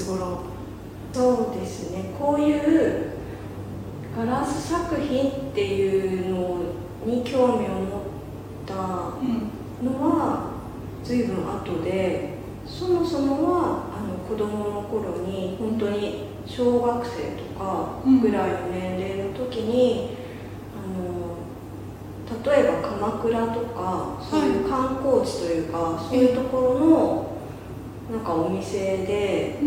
つ頃。そうですね。こういうガラス作品っていうのに興味を持ったのは随分後でそもそもはあの子供の頃に本当に小学生とかぐらいの年齢の時に、あの例えば鎌倉とかそういう観光地というか、そういうところのなんかお店で、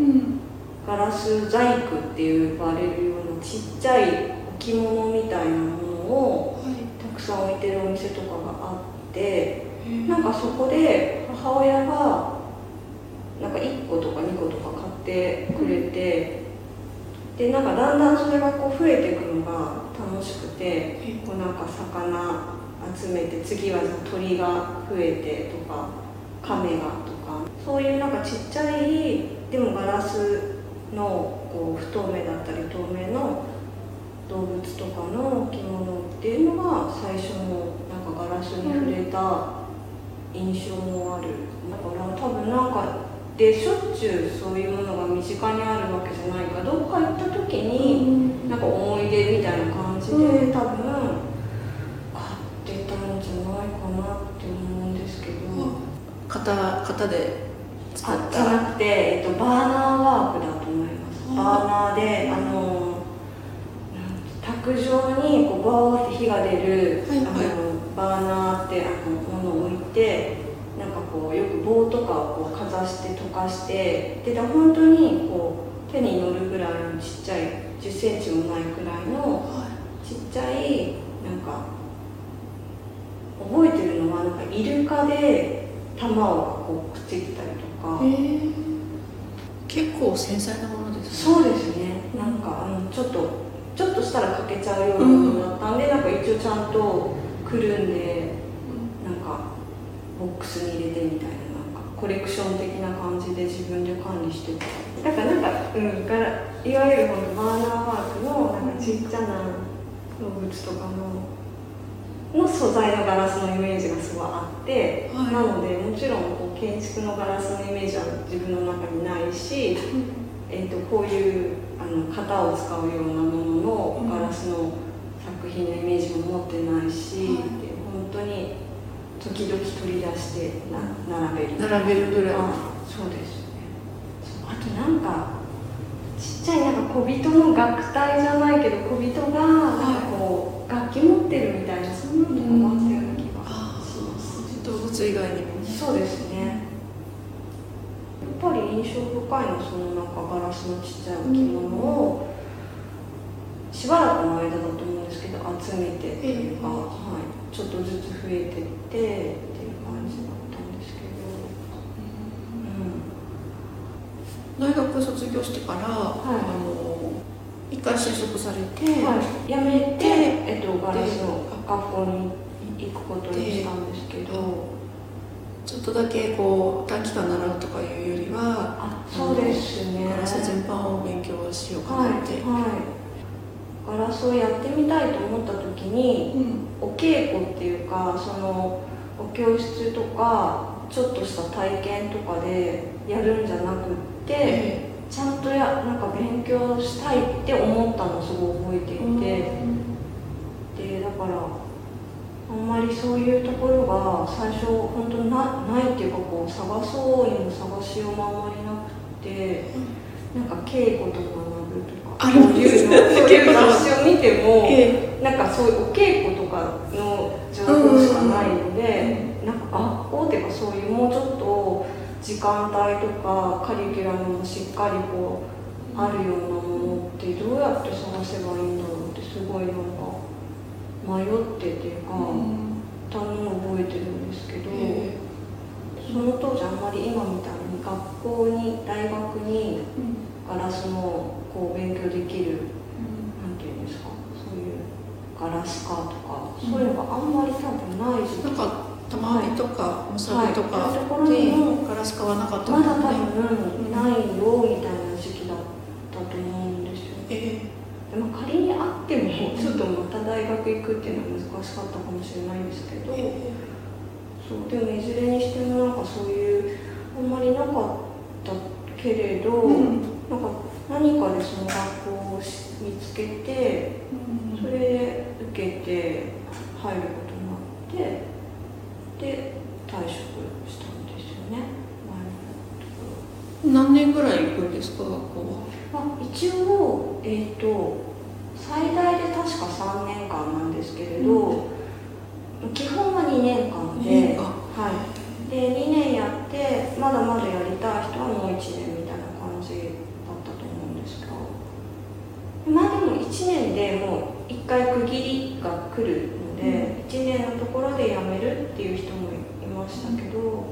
ガラス細工って呼ばれるようなちっちゃい置物みたいなものをたくさん置いてるお店とかがあってなんかそこで母親がなんか1個とか2個とか買ってくれてでなんかだんだんそれがこう増えていくのが楽しくてこうなんか魚集めて次は鳥が増えてとか亀がそういうなんかちっちゃいでもガラスのこう不透明だったり透明の動物とかの着物っていうのが最初のなんかガラスに触れた印象もある。だから多分なんかでしょっちゅうそういうものが身近にあるわけじゃないかどっか行った時になんか思い出みたいな感じで多分買ってたんじゃないかなって思うんですけど。型型で使ったじゃなくて、えっと、バーナーワークだと思います。バーナーであの卓上にこうバーって火が出る、はいはい、あのバーナーってあのものを置いてなんかこうよく棒とかをこうかざして溶かしてで本当にこう手に乗るぐらいのちっちゃい1 0センチもないくらいのちっちゃいなんか覚えてるのはなんかイルカで玉をこうくっついてたりとか、結構繊細なものですね。そうですね。なんかあのちょっとちょっとしたら欠けちゃうようなものだったんで、うん、なんか一応ちゃんとくるんで、なんかボックスに入れてみたいななんかコレクション的な感じで自分で管理してただからなんか、うん、がいわゆるこのバーナーワークのなんかちっちゃな動物とかのの素材のガラスのイメージがすごいあって、はい、なのでもちろん建築のガラスのイメージは自分の中にないし、えーと、こういうあの型を使うようなもののガラスの作品のイメージも持ってないし、うん、で本当に時々取り出してな並べる。並べるぐらい。そうですね。あとなんかちっちゃいなんか小人の楽隊じゃないけど小人がなんかこう、楽器持ってるみたいなそんなのもあったような気がします、動物以外にもそうですね。やっぱり印象深いのはそのなんかガラスのちっちゃい置物を、しばらくの間だと思うんですけど集めてっていうか、はい、ちょっとずつ増えてってっていう感じだったんですけど、うん、大学卒業してから、はい、あの一回就職されて、はい、辞めて、えっと、ガラスの学校に行くことにしたんですけど。ちょっとだけこう短期間習うとかいうよりはあそうですね。ガラス全般を勉強しようかなって、はい、はい。ガラスをやってみたいと思った時に、うん、お稽古っていうかそのお教室とかちょっとした体験とかでやるんじゃなくって、えー、ちゃんとやなんか勉強したいって思ったのをすごい覚えていて、うん、でだからあんまりそういうところが最初本当なないっていうかこう探そうにも探しようもあんまりなくて、うん、なんか稽古とかあるんですそういう雑誌を見ても、えー、なんかそういうお稽古とかの情報しかないので、うん、なんか学校っていうかそういうもうちょっと時間帯とかカリキュラムもしっかりこうあるようなものってどうやって探せばいいんだろうってすごいなんか迷ってていうか、うん、たの覚えてるんですけど、え。ー、その当時あんまり今みたいに学校に大学にガラスのこう勉強できる、うん、なんていうんですかそういうガラス化とか、うん、そういうのがあんまり多分ない時期。なんか玉編みとかむさびとかでガラス化はなかったまだ多分ないよみたいな時期だったと思うんですよ、えー、でも仮にあってもちょっとまた大学行くっていうのは難しかったかもしれないんですけど、えー、そうでもいずれにしてもなんかそういうあんまりなかったけれど、うん。なんか何かでその学校を見つけて、それで受けて入ることになってで退職したんですよね。前のところ。何年ぐらい行くんですか学校は、まあ、一応えっ、ー、と最大で確か3年間なんですけれど、うん、基本は2年間ではい。で2年やってまだまだやりたい人はもう1年みたいな感じだったと思うんですけど。まあでも1年でもう1回区切りが来るので、うん、1年のところで辞めるっていう人もいましたけど、うん、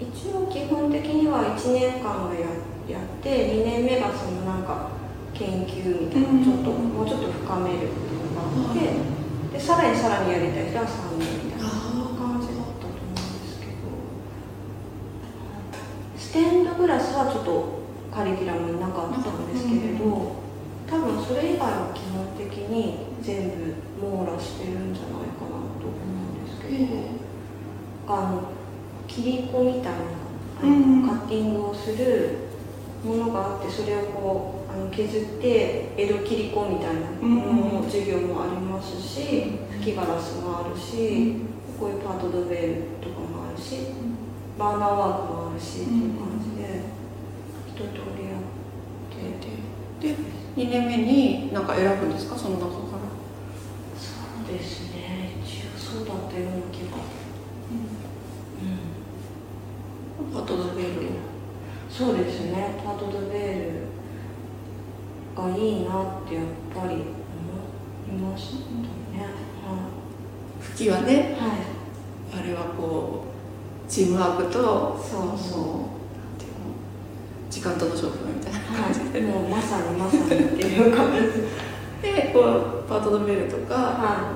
一応基本的には1年間がややって2年目がそのなんか研究みたいなちょっと、もうちょっと深めるっていうのがあってでさらにさらにやりたい人は3年みたいな感じだったと思うんですけどステンドグラスはちょっとカリキュラムになかったんですけれど多分それ以外は基本的に全部網羅してるんじゃないかなと思うんですけどあの切り子みたいなあのカッティングをするものがあってそれをこうあの削って江戸切子みたいなものの授業もありますし吹きガラスもあるしこういうパートドベールとかもあるしバーナーワークもあるしっていう感じで一通りやってで2年目に何か選ぶんですか？その中から。そうですね。一応そうだったような気がうん、うん、パートドベールそうですね。パートドベールがいいなってやっぱり思いましたね、はい、吹きはね、はい、あれはこうチームワークとそうそう。時間との勝負みたいな感じ。で、はい、もうまさにまさに。っていう感じでこうパートのメールとか、は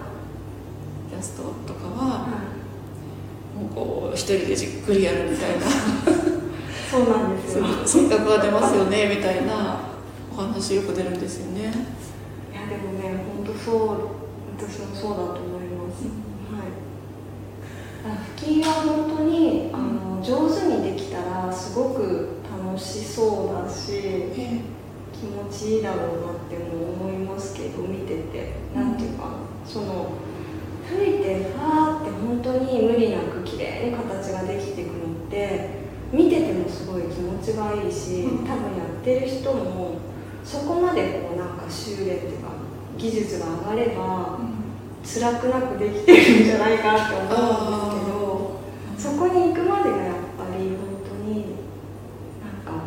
い、キャストとかは、はい、もうこう一人でじっくりやるみたいな。そうなんですよ。性格が出ますよねみたいなお話よく出るんですよね。いやでもね本当そう私もそうだと思います、うん、はい。吹きは本当にあの上手にできたらすごく楽しそうだし、気持ちいいだろうなっても思いますけど見てて。何ていうかその吹いてファーって本当に無理なく綺麗に形ができていくのって見ててもすごい気持ちがいいし多分やってる人もそこまでこうなんか修練っていうか技術が上がれば、辛くなくできてるんじゃないかって思うんですけどそこに行くまでがやっぱり本当になんか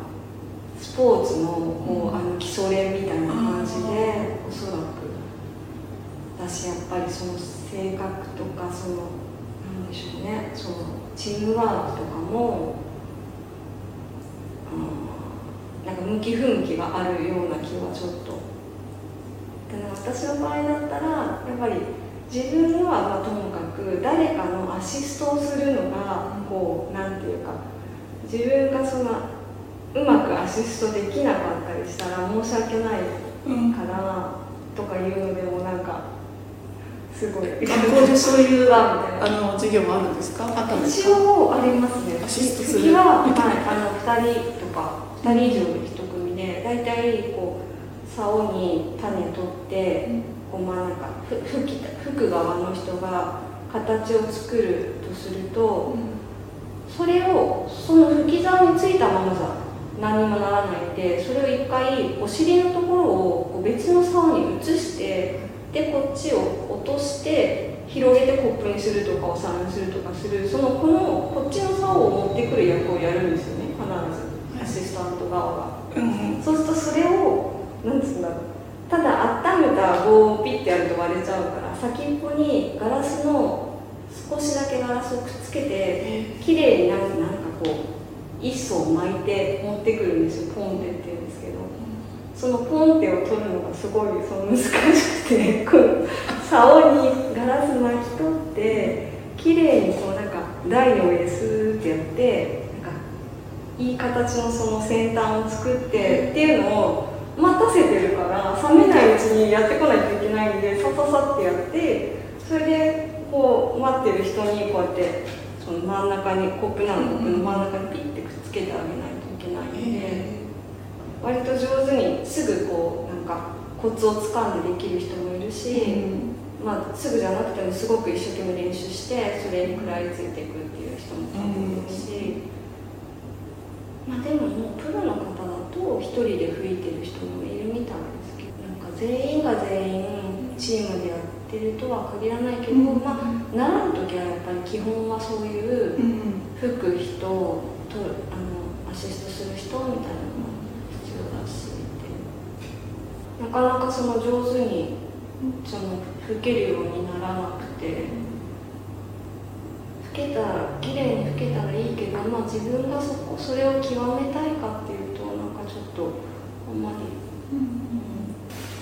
スポーツのこう、あの基礎練みたいな感じで、おそらく。私やっぱりその性格とかそのなんでしょうね。そのチームワークとかも、うんなんか向き不向きがあるような気はちょっと。でも私の場合だったらやっぱり自分はまあともかく誰かのアシストをするのがこう何て言うか自分がそのうまくアシストできなかったりしたら申し訳ないからとかいうのでもなんかすごい。学校でそういう あの授業もあるんですか？あったんですか？一応ありますね。アシストする。は、はい、あの2人とか2人以上で1組で大体こう竿に種取ってこうまあなんか吹き吹く側の人が形を作るとすると、それをその吹き竿についたままじゃ何にもならないんでそれを一回お尻のところをこう別の竿に移してでこっちを落として広げてコップにするとかお皿にするとかするそのこのこっちの竿を持ってくる役をやるんですよね必ず。アシスタント側が、うん、そうするとそれをなんつうんだろう。ただ温めた棒をピッてやると割れちゃうから先っぽにガラスの少しだけガラスをくっつけて綺麗になんかこう一層巻いて持ってくるんですよ。ポンテって言うんですけど。そのポンテを取るのがすごいその難しくてこの竿にガラス巻き取って綺麗にこうなんか台の上でスーってやっていい形のその先端を作ってっていうのを待たせてるから冷めないうちにやってこないといけないんでさささってやってそれでこう待ってる人にこうやってその真ん中にコップなのコップの真ん中にピッてくっつけてあげないといけないんで、割と上手にすぐこうなんかコツをつかんでできる人もいるし、うん、まあ、すぐじゃなくてもすごく一生懸命練習してそれに食らいついていくっていう人も多分いるし、まあ、でももうプロの方だと一人で吹いてる人もいるみたいですけどなんか全員が全員チームでやってるとは限らないけど、うん、まあ、習う時はやっぱり基本はそういう吹く人とあのアシストする人みたいなのが必要だしなかなかその上手にその吹けるようにならなくて吹けたら綺麗に吹けたらいいけど、まあ、自分がそこそれを極めたいかっていうとなんかちょっとあんまり。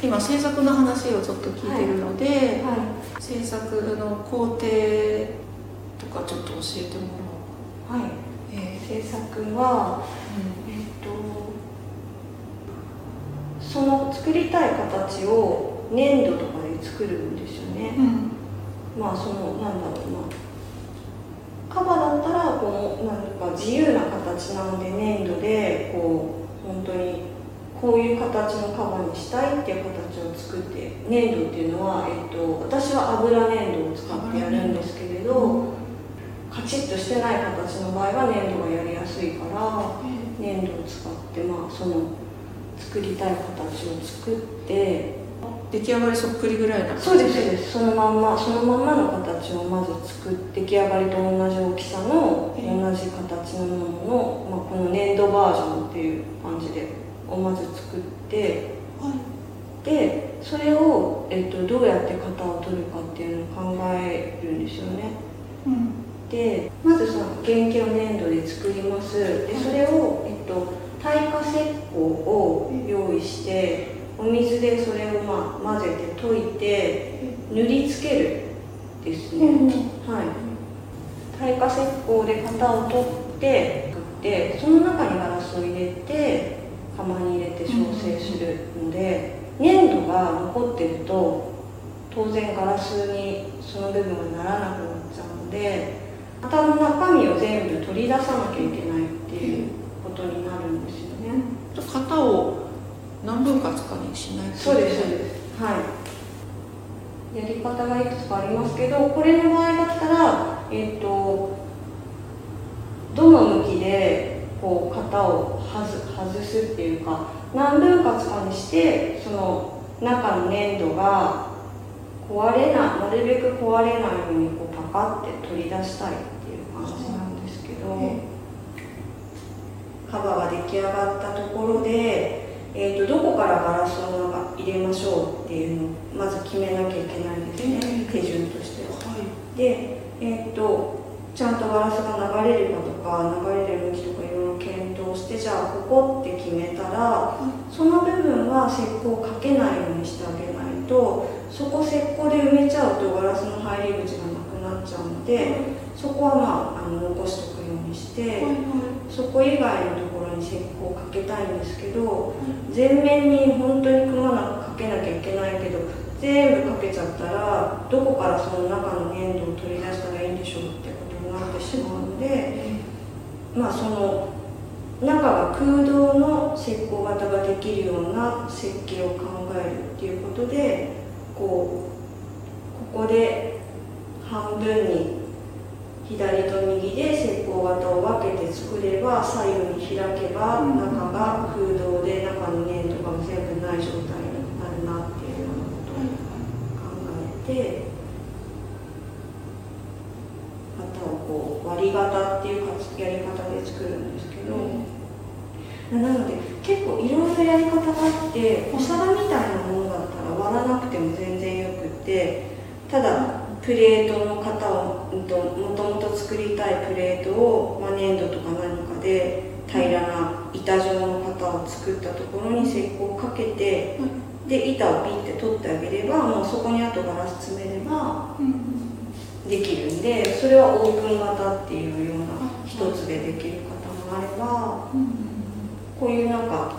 今制作の話をちょっと聞いてるので、はいはい、制作の工程とかちょっと教えてもらおう。はい、えー、制作は、うん、えっ、とその作りたい形を粘土とかで作るんですよね、うん、まあそのなんだろうなカバだったらこのなんか自由な形なので粘土でこう本当にこういう形のカバにしたいっていう形を作って粘土っていうのは、えっと、私は油粘土を使ってやるんですけれど、カチッとしてない形の場合は粘土がやりやすいから粘土を使ってまあその作りたい形を作って出来上がりそっくりぐらいなそうですそうです。そのまんまそのまんまの形をまず作って出来上がりと同じ大きさの同じ形のものの、まあ、この粘土バージョンっていう感じでをまず作って、はい、でそれを、えっと、どうやって型を取るかっていうのを考えるんですよね、うん、でまずその原型を粘土で作ります。でそれを、えっと、耐火石膏を用意してお水でそれを、まあ、混ぜて溶いて塗りつけるですね、うん、はい。耐火石膏で型を取って作ってその中にガラスを入れて釜に入れて焼成するので、粘土が残ってると当然ガラスにその部分がならなくなっちゃうので型の中身を全部取り出さなきゃいけないっていうことになるんですよね。型を何分割かにしないと。そうですそうです。はい。やり方がいくつかありますけどこれの場合だったらえっ、ー、とどの向きでこう型を外すっていうか何分割かにしてその中の粘土が壊れないなるべく壊れないようにこうパカって取り出したいっていう感じなんですけど。カバが出来上がったところで、えーと、どこからガラスを入れましょうっていうのをまず決めなきゃいけないですね、手順としては。はい、で、えーとちゃんとガラスが流れるかとか流れる向きとかいろいろ検討してじゃあここって決めたら、その部分は石膏をかけないようにしてあげないとそこ石膏で埋めちゃうとガラスの入り口がなくなっちゃうのでそこはまああの残しとくようにして、そこ以外のところに石膏をかけたいんですけど、全面に本当にくまなくかけなきゃいけないけど全部かけちゃったらどこからその中の粘土を取り出したらいいんでしょうってなってしまうので、まあその中が空洞の石膏型ができるような設計を考えるっていうことでこうここで半分に左と右で石膏型を分けて作れば左右に開けば中が空洞で中の粘土が全部ない状態になるなっていうようなことを考えて。こう割り型っていうかやり方で作るんですけど、なので結構いろいろやり方があってお皿みたいなものだったら割らなくても全然よくってただプレートの型をもともと作りたいプレートを、ま、粘土とか何かで平らな板状の型を作ったところに石膏をかけて、で板をピッて取ってあげればもうそこにあとガラス詰めれば、できるんでそれはオープン型っていうような一つでできる型もあれば、こういうなんか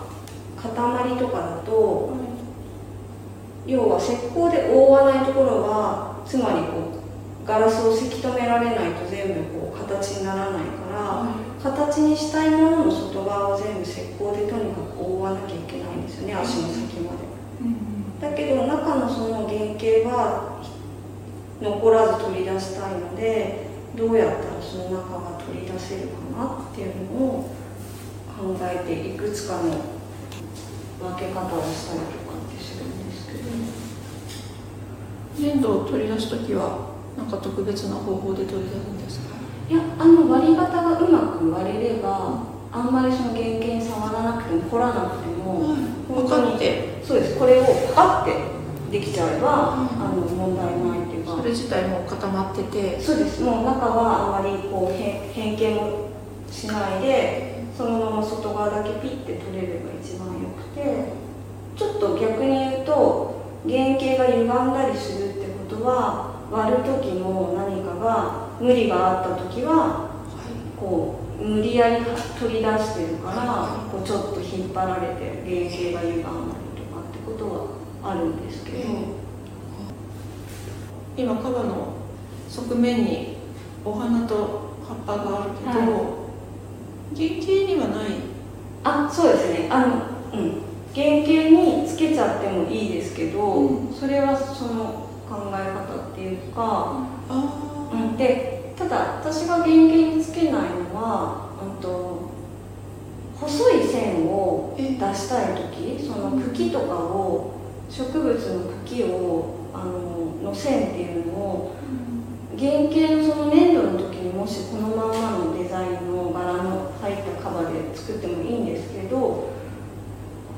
塊とかだと、要は石膏で覆わないところはつまりこうガラスをせき止められないと全部こう形にならないから、はい、形にしたいものの外側を全部石膏でとにかく覆わなきゃいけないんですよね足の先まで、うん、だけど中のその原型は残らず取り出したいのでどうやったらその中が取り出せるかなっていうのを考えていくつかの分け方をしたりとかってするんですけど。粘土を取り出す時はなんか特別な方法で取り出すんですか？いやあの割り方がうまく割れればあんまりその原型に触らなくても掘らなくても、はい、本当にそうです。これをパッてできちゃえば、うん、あの問題ないっていうか。それ自体も固まってて。そうです。もう中はあまりこう変形もしないでそのまま外側だけピッて取れれば一番よくてちょっと逆に言うと原型が歪んだりするってことは割る時の何かが無理があった時は、こう無理やり取り出してるから、こうちょっと引っ張られて原型が歪んだりとかってことはあるんですけど、今カバの側面にお花と葉っぱがあるけど、はい、原型にはない。あそうですね。あのうん。原型につけちゃってもいいですけど、うん、それはその考え方っていうか、うん、でただ私が原型につけないのは、うんと、細い線を出したい時その茎とかを植物の茎をあのの線っていうのを原型のその粘土の時にもしこのまんまのデザインの柄の入ったカバで作ってもいいんですけど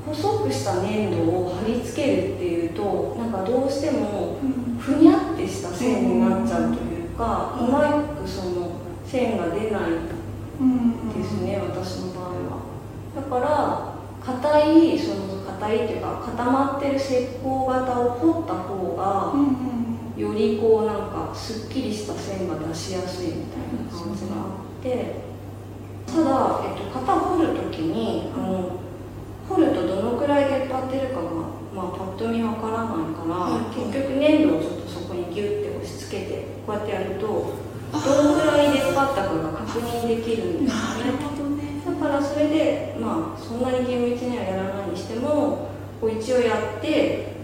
細くした粘土を貼り付けるっていうとなんかどうしてもふにゃってした線になっちゃうというか、うまくその線が出ないですね、私の場合は。だから硬いその硬いっていうか固まってる石膏型を彫った方が、よりこうなんかすっきりした線が出しやすいみたいな感じがあってただ、えっと、型彫る時にあの掘るとどのくらい出っ張ってるかが、まあ、パッと見わからないから、はい、結局粘土をこうやってやるとどのくらい出っ張ったかが確認できるんですね。だからそれでまあそんなに厳密にはやらないにしてもこう一応やって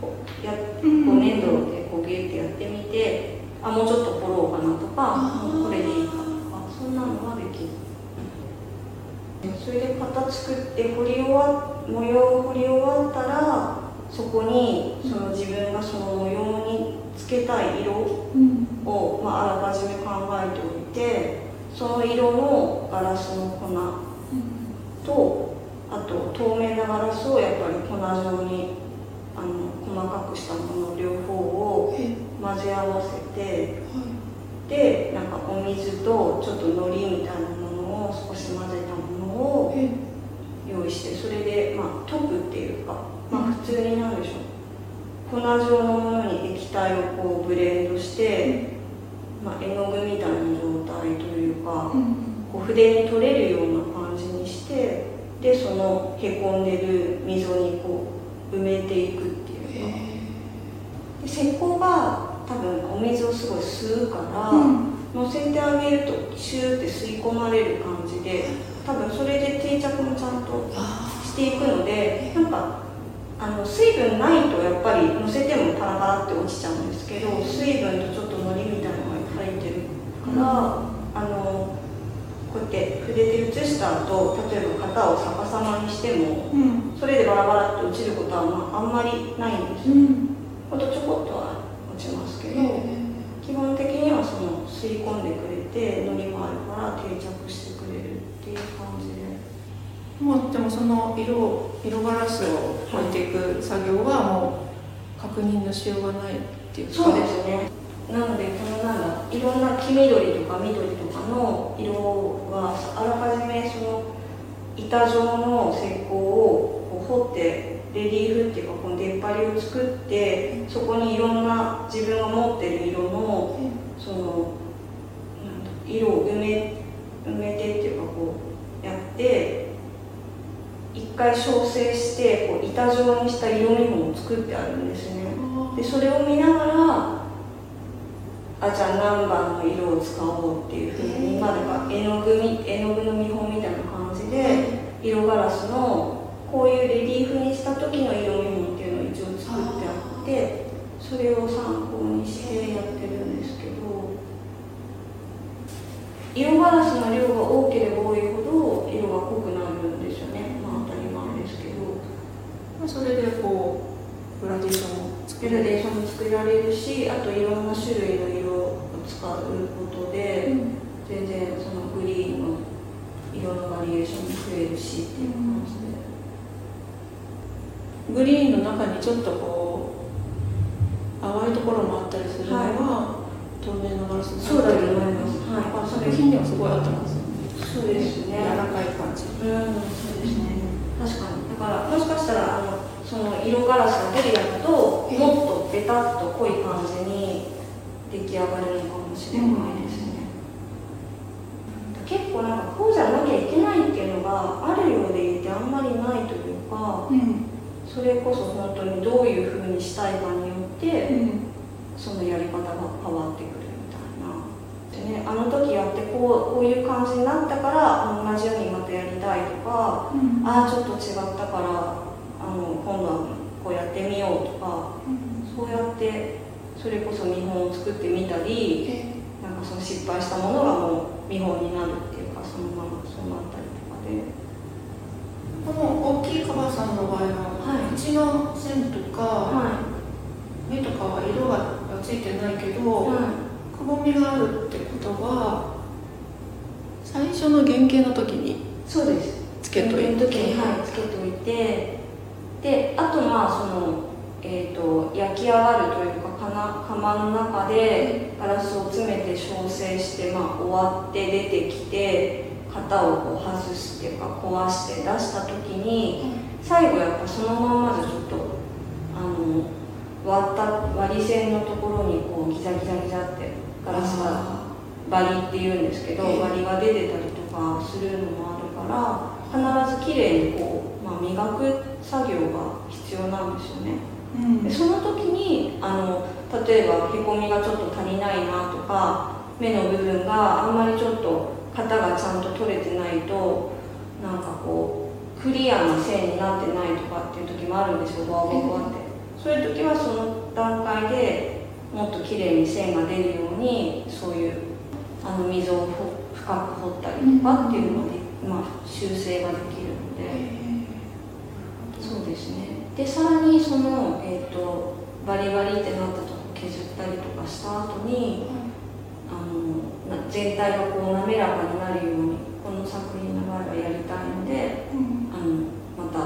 こうやこう粘土でこうギュッてやってみてあもうちょっと掘ろうかなとかこれでいいか。とかそんなのはできる。それで型作って彫り終わ模様を彫り終わったらそこにその自分がその模様につけたい色を、まあ、あらかじめ考えておいてその色のガラスの粉とあと透明なガラスをやっぱり粉状にあの細かくしたもの両方を混ぜ合わせてでなんかお水とちょっと海苔みたいなものを少し混ぜたを用意してそれで、まあ、溶くっていうか、まあ、普通に何でしょう。粉状のものに液体をこうブレンドして、まあ、絵の具みたいな状態というか、こう筆に取れるような感じにしてでそのへこんでる溝にこう埋めていくっていうか。で石膏が多分お水をすごい吸うから、うん、乗せてあげるとシューって吸い込まれる感じで。多分それで定着もちゃんとしていくのでなんかあの水分ないとやっぱり乗せてもパラパラって落ちちゃうんですけど水分とちょっとのりみたいなのが入ってるから、あのこうやって筆で写した後例えば型を逆さまにしても、うん、それでバラバラって落ちることは、まあ、あんまりないんですよ、うん、ほんとちょこっとは落ちますけど、基本的にはその吸い込んでくれてのりもあるから定着してくれるっていう感じで。もうでもその色色ガラスを置いていく作業はもう確認のしようがないっていうそうですねなのでこのなんだいろんな黄緑とか緑とかの色はあらかじめその板状の石膏を掘ってレリーフっていうかこの出っ張りを作ってそこにいろんな自分が持ってる色のその色を埋め埋めてっていうかこうやって一回調整してこう板状にした色見本を作ってあるんですね。でそれを見ながらあじゃあ何番の色を使おうっていうふうに、まあ、なんか絵の具み絵の具の見本みたいな感じで色ガラスのこういうレリーフにした時の色見本っていうのを一応作ってあってそれを参考にしてやってるんですけど色ガラスの量が多ければ多いほど色が濃くなるんですよね。まあ当たり前ですけど。それでこうグラデーションもグラデーションも作られるしあといろんな種類の色を使うことで、うん、全然そのグリーンの色のバリエーションも増えるしっていう感じで、うん、グリーンの中にちょっとこう淡いところもあったりするのは、はい、透明のガラスそうだと思います、はい、作品にはすごい合ってますそうですね。柔らかい感じ。うん。そうですね。確かに。だからもしかしたらあのその色ガラスだけでやるともっとベタっと濃い感じに出来上がるのかもしれないですね、うん、結構なんかこうじゃなきゃいけないっていうのがあるようでいてあんまりないというか、うん、それこそ本当にどういうふうにしたいかによって、うん、そのやり方が変わってくるみたいな。でね、あの時やってこうこういう感じになったから同じようにまたやりたいとか、ああちょっと違ったからあの今度はこうやってみようとか、そうやってそれこそ見本を作ってみたり、なんかその失敗したものがもう見本になるっていうかそのままそうなったりとかで。この大きいカバさんの場合は、はい、口の線とか、はい、目とかは色がついてないけど、はい、くぼみがあるってことは最初の原型の時にそうです。つけといて。はい、つけといて。であとまあその、えーと、焼き上がるというか釜の中でガラスを詰めて焼成して、まあ、終わって出てきて型をこう外すっていうか壊して出した時に最後やっぱそのままじゃちょっとあの割った割り線のところにこうギザギザギザってガラスがバリっていうんですけど割りが出てたりとかするのもあるから必ずきれいにこう、まあ、磨く作業が必要なんですよね、うん、でその時にあの例えばへこみがちょっと足りないなとか目の部分があんまりちょっと型がちゃんと取れてないとなんかこうクリアな線になってないとかっていう時もあるんですよワーワーって、そういう時はその段階でもっと綺麗に線が出るようにそういうあの溝を深く掘ったりとかっていうので、まあ、修正ができるので。そうですね。でさらにその、えーと、バリバリってなった削ったりとかした後に、あの全体がこう滑らかになるようにこの作品の場合はやりたいので、うん、あのまた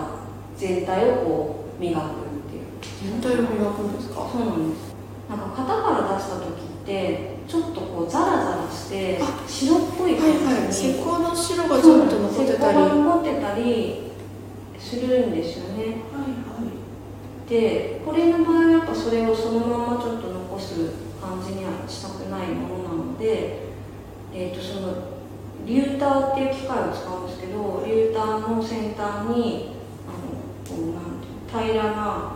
全体をこう磨くっていう。全体を磨くんですか？そうなんです。なんか型から出した時ってちょっとこうザラザラして白っぽい感じに、はいはい、石膏の白がちょっと残ってたり。残ってたりするんですよね。はいはい、でこれの場合はやっぱそれをそのままちょっと残す感じにはしたくないものなので、えーと、そのリューターっていう機械を使うんですけどリューターの先端にあのこうなんて平らな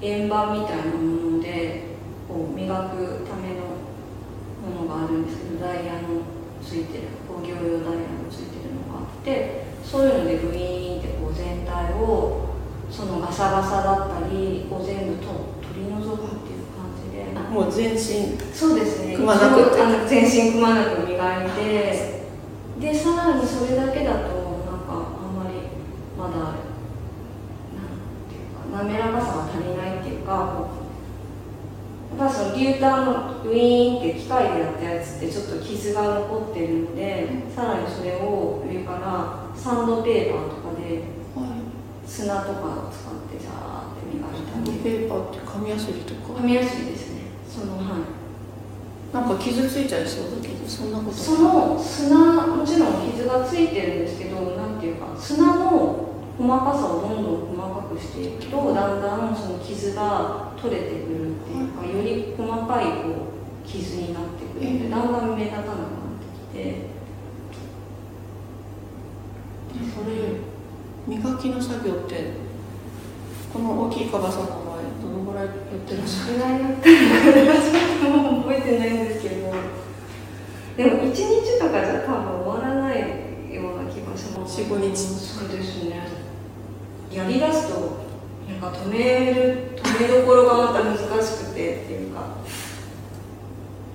円盤みたいなものでこう磨くためのものがあるんですけどダイヤのついてる工業用ダイヤのついてるのがあってそういうのでグイーンってこう全体をそのガサガサだったりを全部と取り除くっていう感じで。もう全身そうですね。くまなく全身くまなく磨いて。でさらにそれだけだとなんかあんまりまだなんていうか滑らかさが足りないっていうかやっぱその牛タンのウィーンって機械でやったやつってちょっと傷が残ってるので、さらにそれを上からサンドペーパーとかで砂とかを使ってジャーって磨いたり。ペーパーって紙やすりとか？紙やすりですね。そのはい。なんか傷ついちゃいそうだけどそんなこと。その砂もちろん傷がついてるんですけどなんていうか砂の細かさをどんどん細かくしていくとだんだんその傷が取れてくるっていうか、より細かいこう傷になってくるんで、だんだん目立たなくなってきて。それ磨きの作業ってこの大きいカバさんの場合どのぐらいやってらっしゃる？ぐらいやったのかも覚えてないんですけでも1日とかじゃ多分終わらないような気がします。45日。そうですね。やりだすとなんか止める止めどころがまた難しくてっていうか。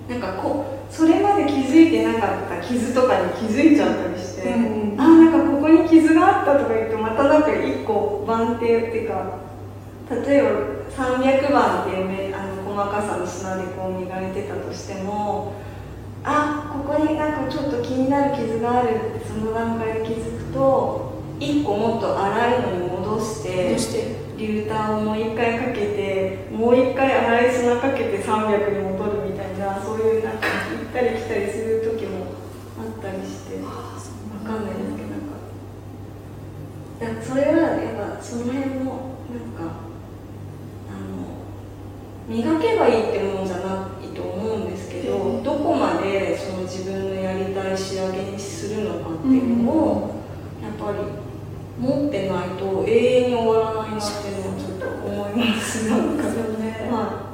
なんかこうそれまで気づいてなかった傷とかに気づいちゃったりして、うんあなんかここに傷があったとか言ってまたなんか一個番手っていうか例えば300番っていうめあの細かさの砂でこう磨いてたとしてもあここになんかちょっと気になる傷があるってその段階で気づくと一個もっと粗いのに戻してリューターをもう一回かけてもう一回粗い砂かけて300に戻るみたいなそういうなんか行ったり来たりする時もあったりしてわかんないですけどなんかだからそれはやっぱその辺もなんかあの磨けばいいってもんじゃないと思うんですけど、どこまでその自分のやりたい仕上げにするのかっていうのを、やっぱり持ってないと永遠に終わらないなっていうのはちょっと思いますなんかですよねは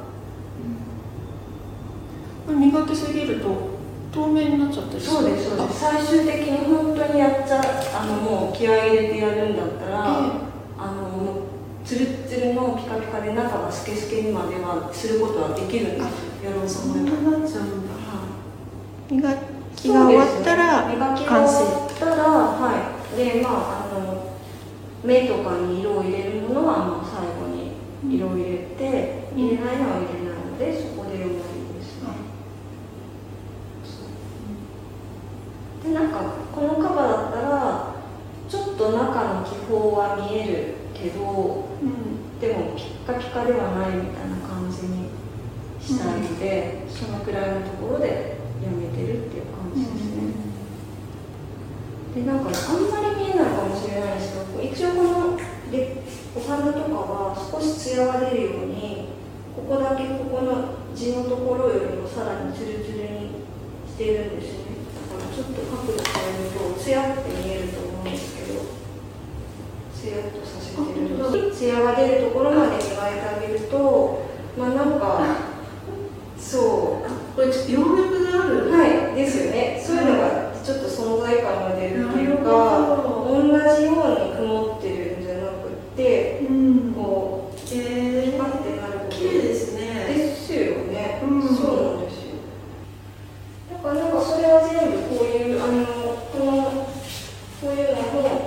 磨きすぎると透明になっちゃったい、りそうですそうです最終的に本当にやっちゃあのもう気合い入れてやるんだったら、あのもうツルッツルのピカピカで中がスケスケにまではすることはできるんですよやろうとそ思えばんななっちゃうんだはい磨きが終わったら磨きが完成終わったらはいでまああの目とかに色を入れるものはまあ最後に色を入れて、うん入れないのは入れないのでそこで終わりですね、でなんかこのカバーだったらちょっと中の気泡は見えるけどうん。でもピッカピカではないみたいな感じにしたいので、そのくらいのところでやめてるっていう感じですね、でなんかあんまり見えないかもしれないですけど一応このでお花とかは少しツヤが出るようにここだけここの地のところよりもさらにツルツルにしてるんですねだからちょっと角度変えるとツヤって見えると思うんですけどツヤっとさせてる。あ本当ツヤが出るところまで磨いてあげるとまあなんかそう。これ葉脈がある。はい、ですよね。そういうのがちょっと存在感が出るっていうか、ほ同じように曇ってるんじゃなくって、うんこう、え光ってなること綺麗ですねですよね。うんそうなんですよ。だからなんかそれは全部こういう、あの、この、こういうのも、やっ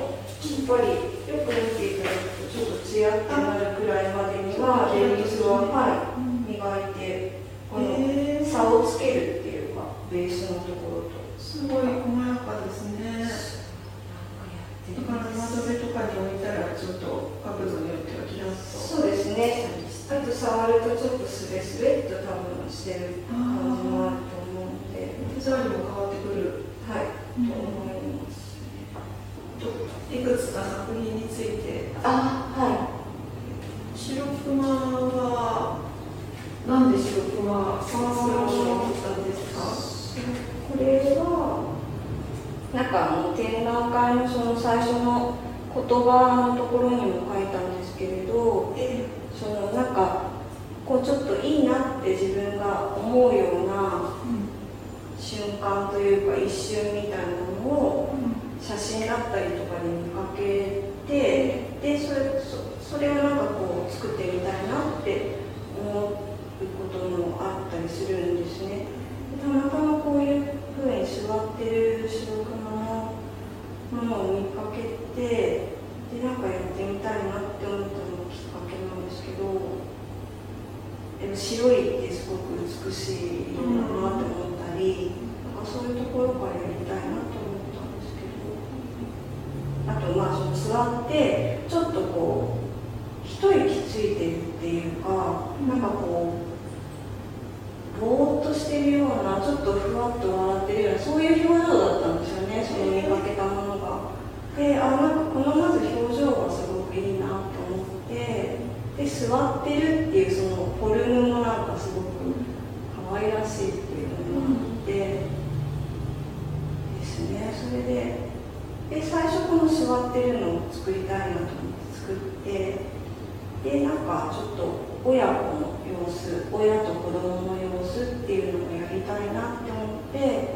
ぱりよく見ていただくと、ちょっとツヤってなるくらいまでには、レディースは、はい、磨いて、この、えー差をつけるっていうか、ベースのところと。すごい細やかですねだから窓辺とかに置いたらちょっと角度によってはキラッとそうですね。あと触るとちょっとスベスベっと多分してる感じもあると思うので、手触りも変わってくるはい、うんと思います。いくつか作品についてあ、は白熊はなんで白熊作ろうと思ったんですかい。これはなんかあの展覧会のその最初の言葉のところにも書いたんですけれど、えそのなんかこうちょっといいなって自分が思うような瞬間というか一瞬みたいなのを写真だったりとかに見かけてでそれそそれをなんかこう作ってみたいなって思うこともあったりするんですね。でたまたまこういうふうに座ってる白熊のものを見かけてでなんかやってみたいなって思ったのがきっかけなんですけどでも白いってすごく美しい色だなって思ったり、なんかそういうところからやりたいなと思ったんですけどあとまあその座ってちょっとこう一息ついてるっていうか、なんかこうぼーっとしてるようなちょっとふわっと笑ってるようなそういう表情だったんですよねその見かけたものが。であなんかこので座ってるっていうそのフォルムもなんかすごく可愛らしいっていうのがあって、ですね。それでで最初この座ってるのを作りたいなと思って作ってでなんかちょっと親子の様子親と子供の様子っていうのをやりたいなって思って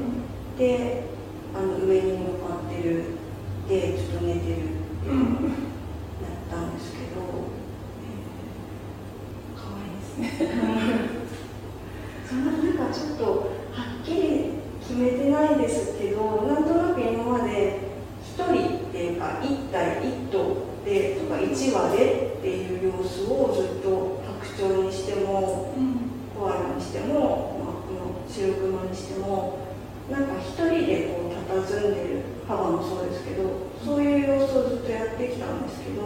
であの上に乗っかってるでちょっと寝てるっていうやったんですけど、可愛いですねそんななんかちょっとはっきり決めてないですけどなんとなく今まで一人っていうか一体一頭でとか一羽でっていう様子をずっと白鳥にしても、コアラにしても、まあ、この白熊にしてもなんか一人でこう佇んでるカバもそうですけどそういう様子をずっとやってきたんですけど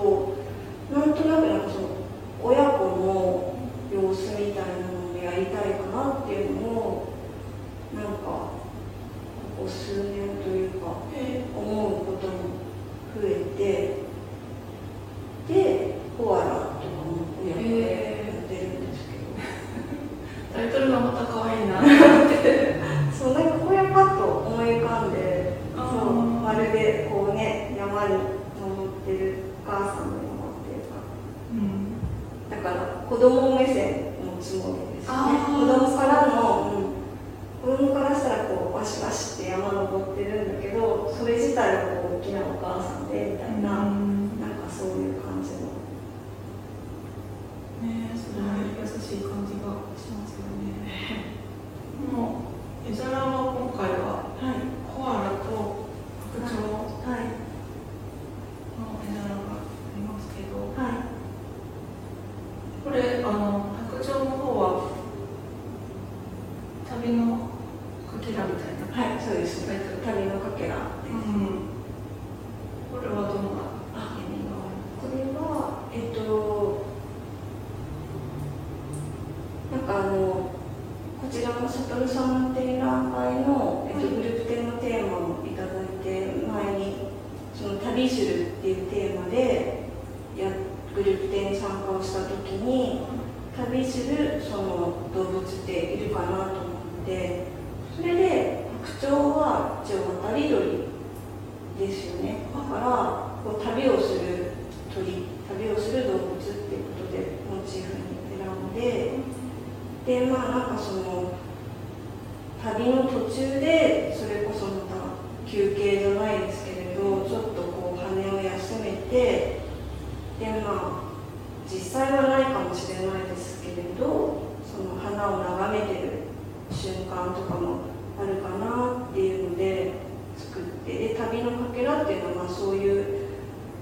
際はないかもしれないですけれどその花を眺めてる瞬間とかもあるかなっていうので作ってで旅のかけらっていうのはまあそういう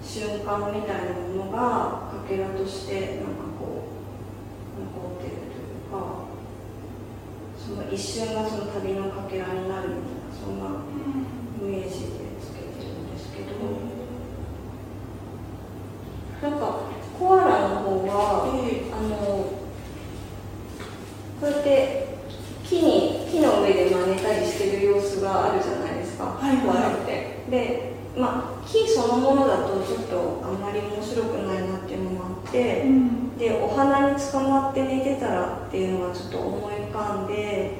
瞬間みたいなものがかけらとしてなんかこう残ってるというかその一瞬がその旅のかけらになるみたいなそんなイメージでつけてるんですけどなんかコアラの方はえあのこうやって木に木の上で真似たりしてる様子があるじゃないですか、はいはいコアラってでまあ木そのものだとちょっとあんまり面白くないなっていうのもあって、うん。でお花に捕まって寝てたらっていうのがちょっと思い浮かんで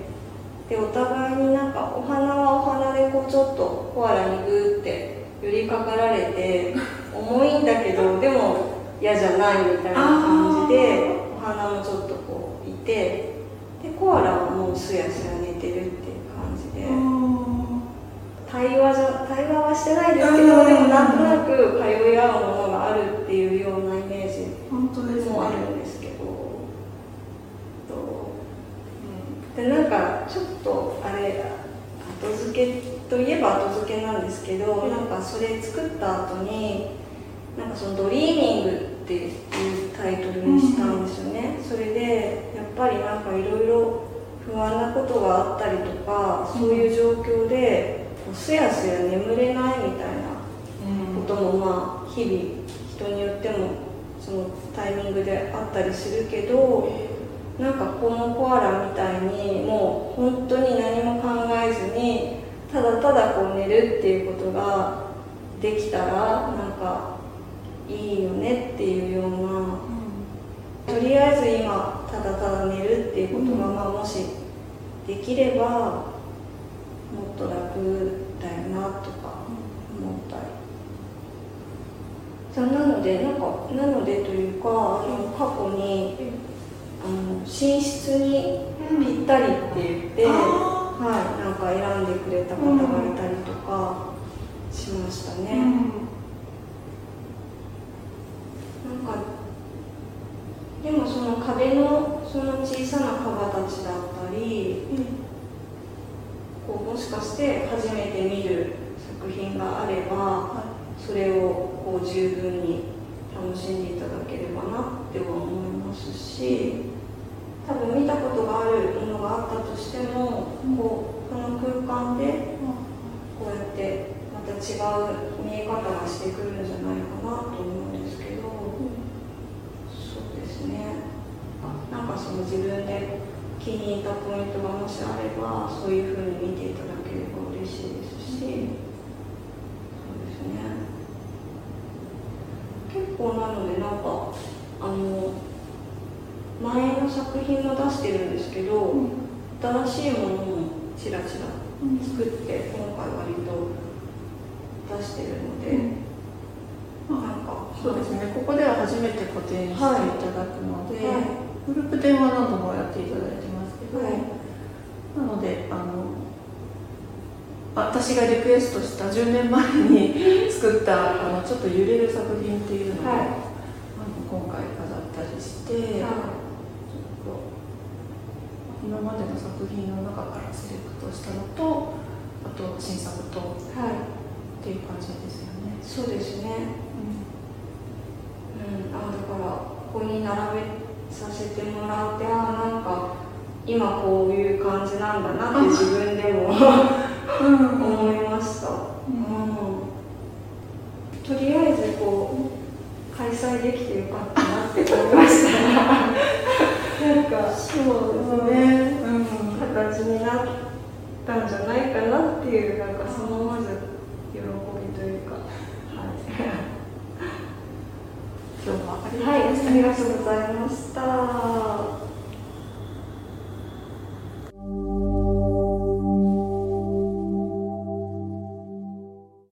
でお互いになんかお花はお花でこうちょっとコアラにグーって寄りかかられて重いんだけどでも嫌じゃないみたいな感じでお花もちょっとこういてでコアラはもうすやすや寝てるっていう感じで。対話じゃ対話はしてないですけどうん。でもなんとなく通い合うものがあるっていうようなイメージ。もあるんですけど、とでなんかちょっとあれ後付けといえば後付けなんですけど、なんかそれ作った後になんかその「ドリーミング」っていうタイトルにしたんですよね、それでやっぱりなんかいろいろ不安なことがあったりとかそういう状況でこうすやすや眠れないみたいなうん。こともまあ日々人によってもそのタイミングであったりするけどなんかこのコアラみたいにもう本当に何も考えずにただただこう寝るっていうことができたらなんかいいよねっていうようなとりあえず今ただただ寝るっていうことが、まあ、もしできればもっと楽だよなとか思ったり。そうなのでなんかなのでというかあの過去にあの寝室にぴったりって言ってあはいなんか選んでくれた方がいたりとかしましたね、うんなんかでもその壁のその小さなカバたちだったりこうもしかして初めて見る作品があればそれをこう十分に楽しんでいただければなっては思いますし多分見たことがあるものがあったとしてもこうこの空間でこうやってまた違う見え方がしてくるんじゃないかなと思うんですけどそうですね。なんかその自分で気に入ったポイントがもしあればそういうふうに見ていただければ嬉しいですしそうですね。結構なのでなんかあの前の作品も出してるんですけど、新しいものもちらちら作って今回割と出してるので、なんかそうですね。ここでは初めて個展していただくので、はい。グループ展は何度もやっていただいてますけど、はい。なのであの私がリクエストした10年前に 作ったあのちょっと揺れる作品っていうのを、はい。あの今回飾ったりして、はちょっと今までの作品の中からセレクトしたのとあと新作とっはい。ていう感じですよね。そうですね。うん、あだからここに並べさせてもらってあなんか今こういう感じなんだなって自分でも うん。思いました、うん。とりあえずこう開催できてよかったなって思いましたかそうですね。うん形になったんじゃないかなっていうなんかそのまず喜びというかはい 今日もありがとうはい、ございますありがとうございました。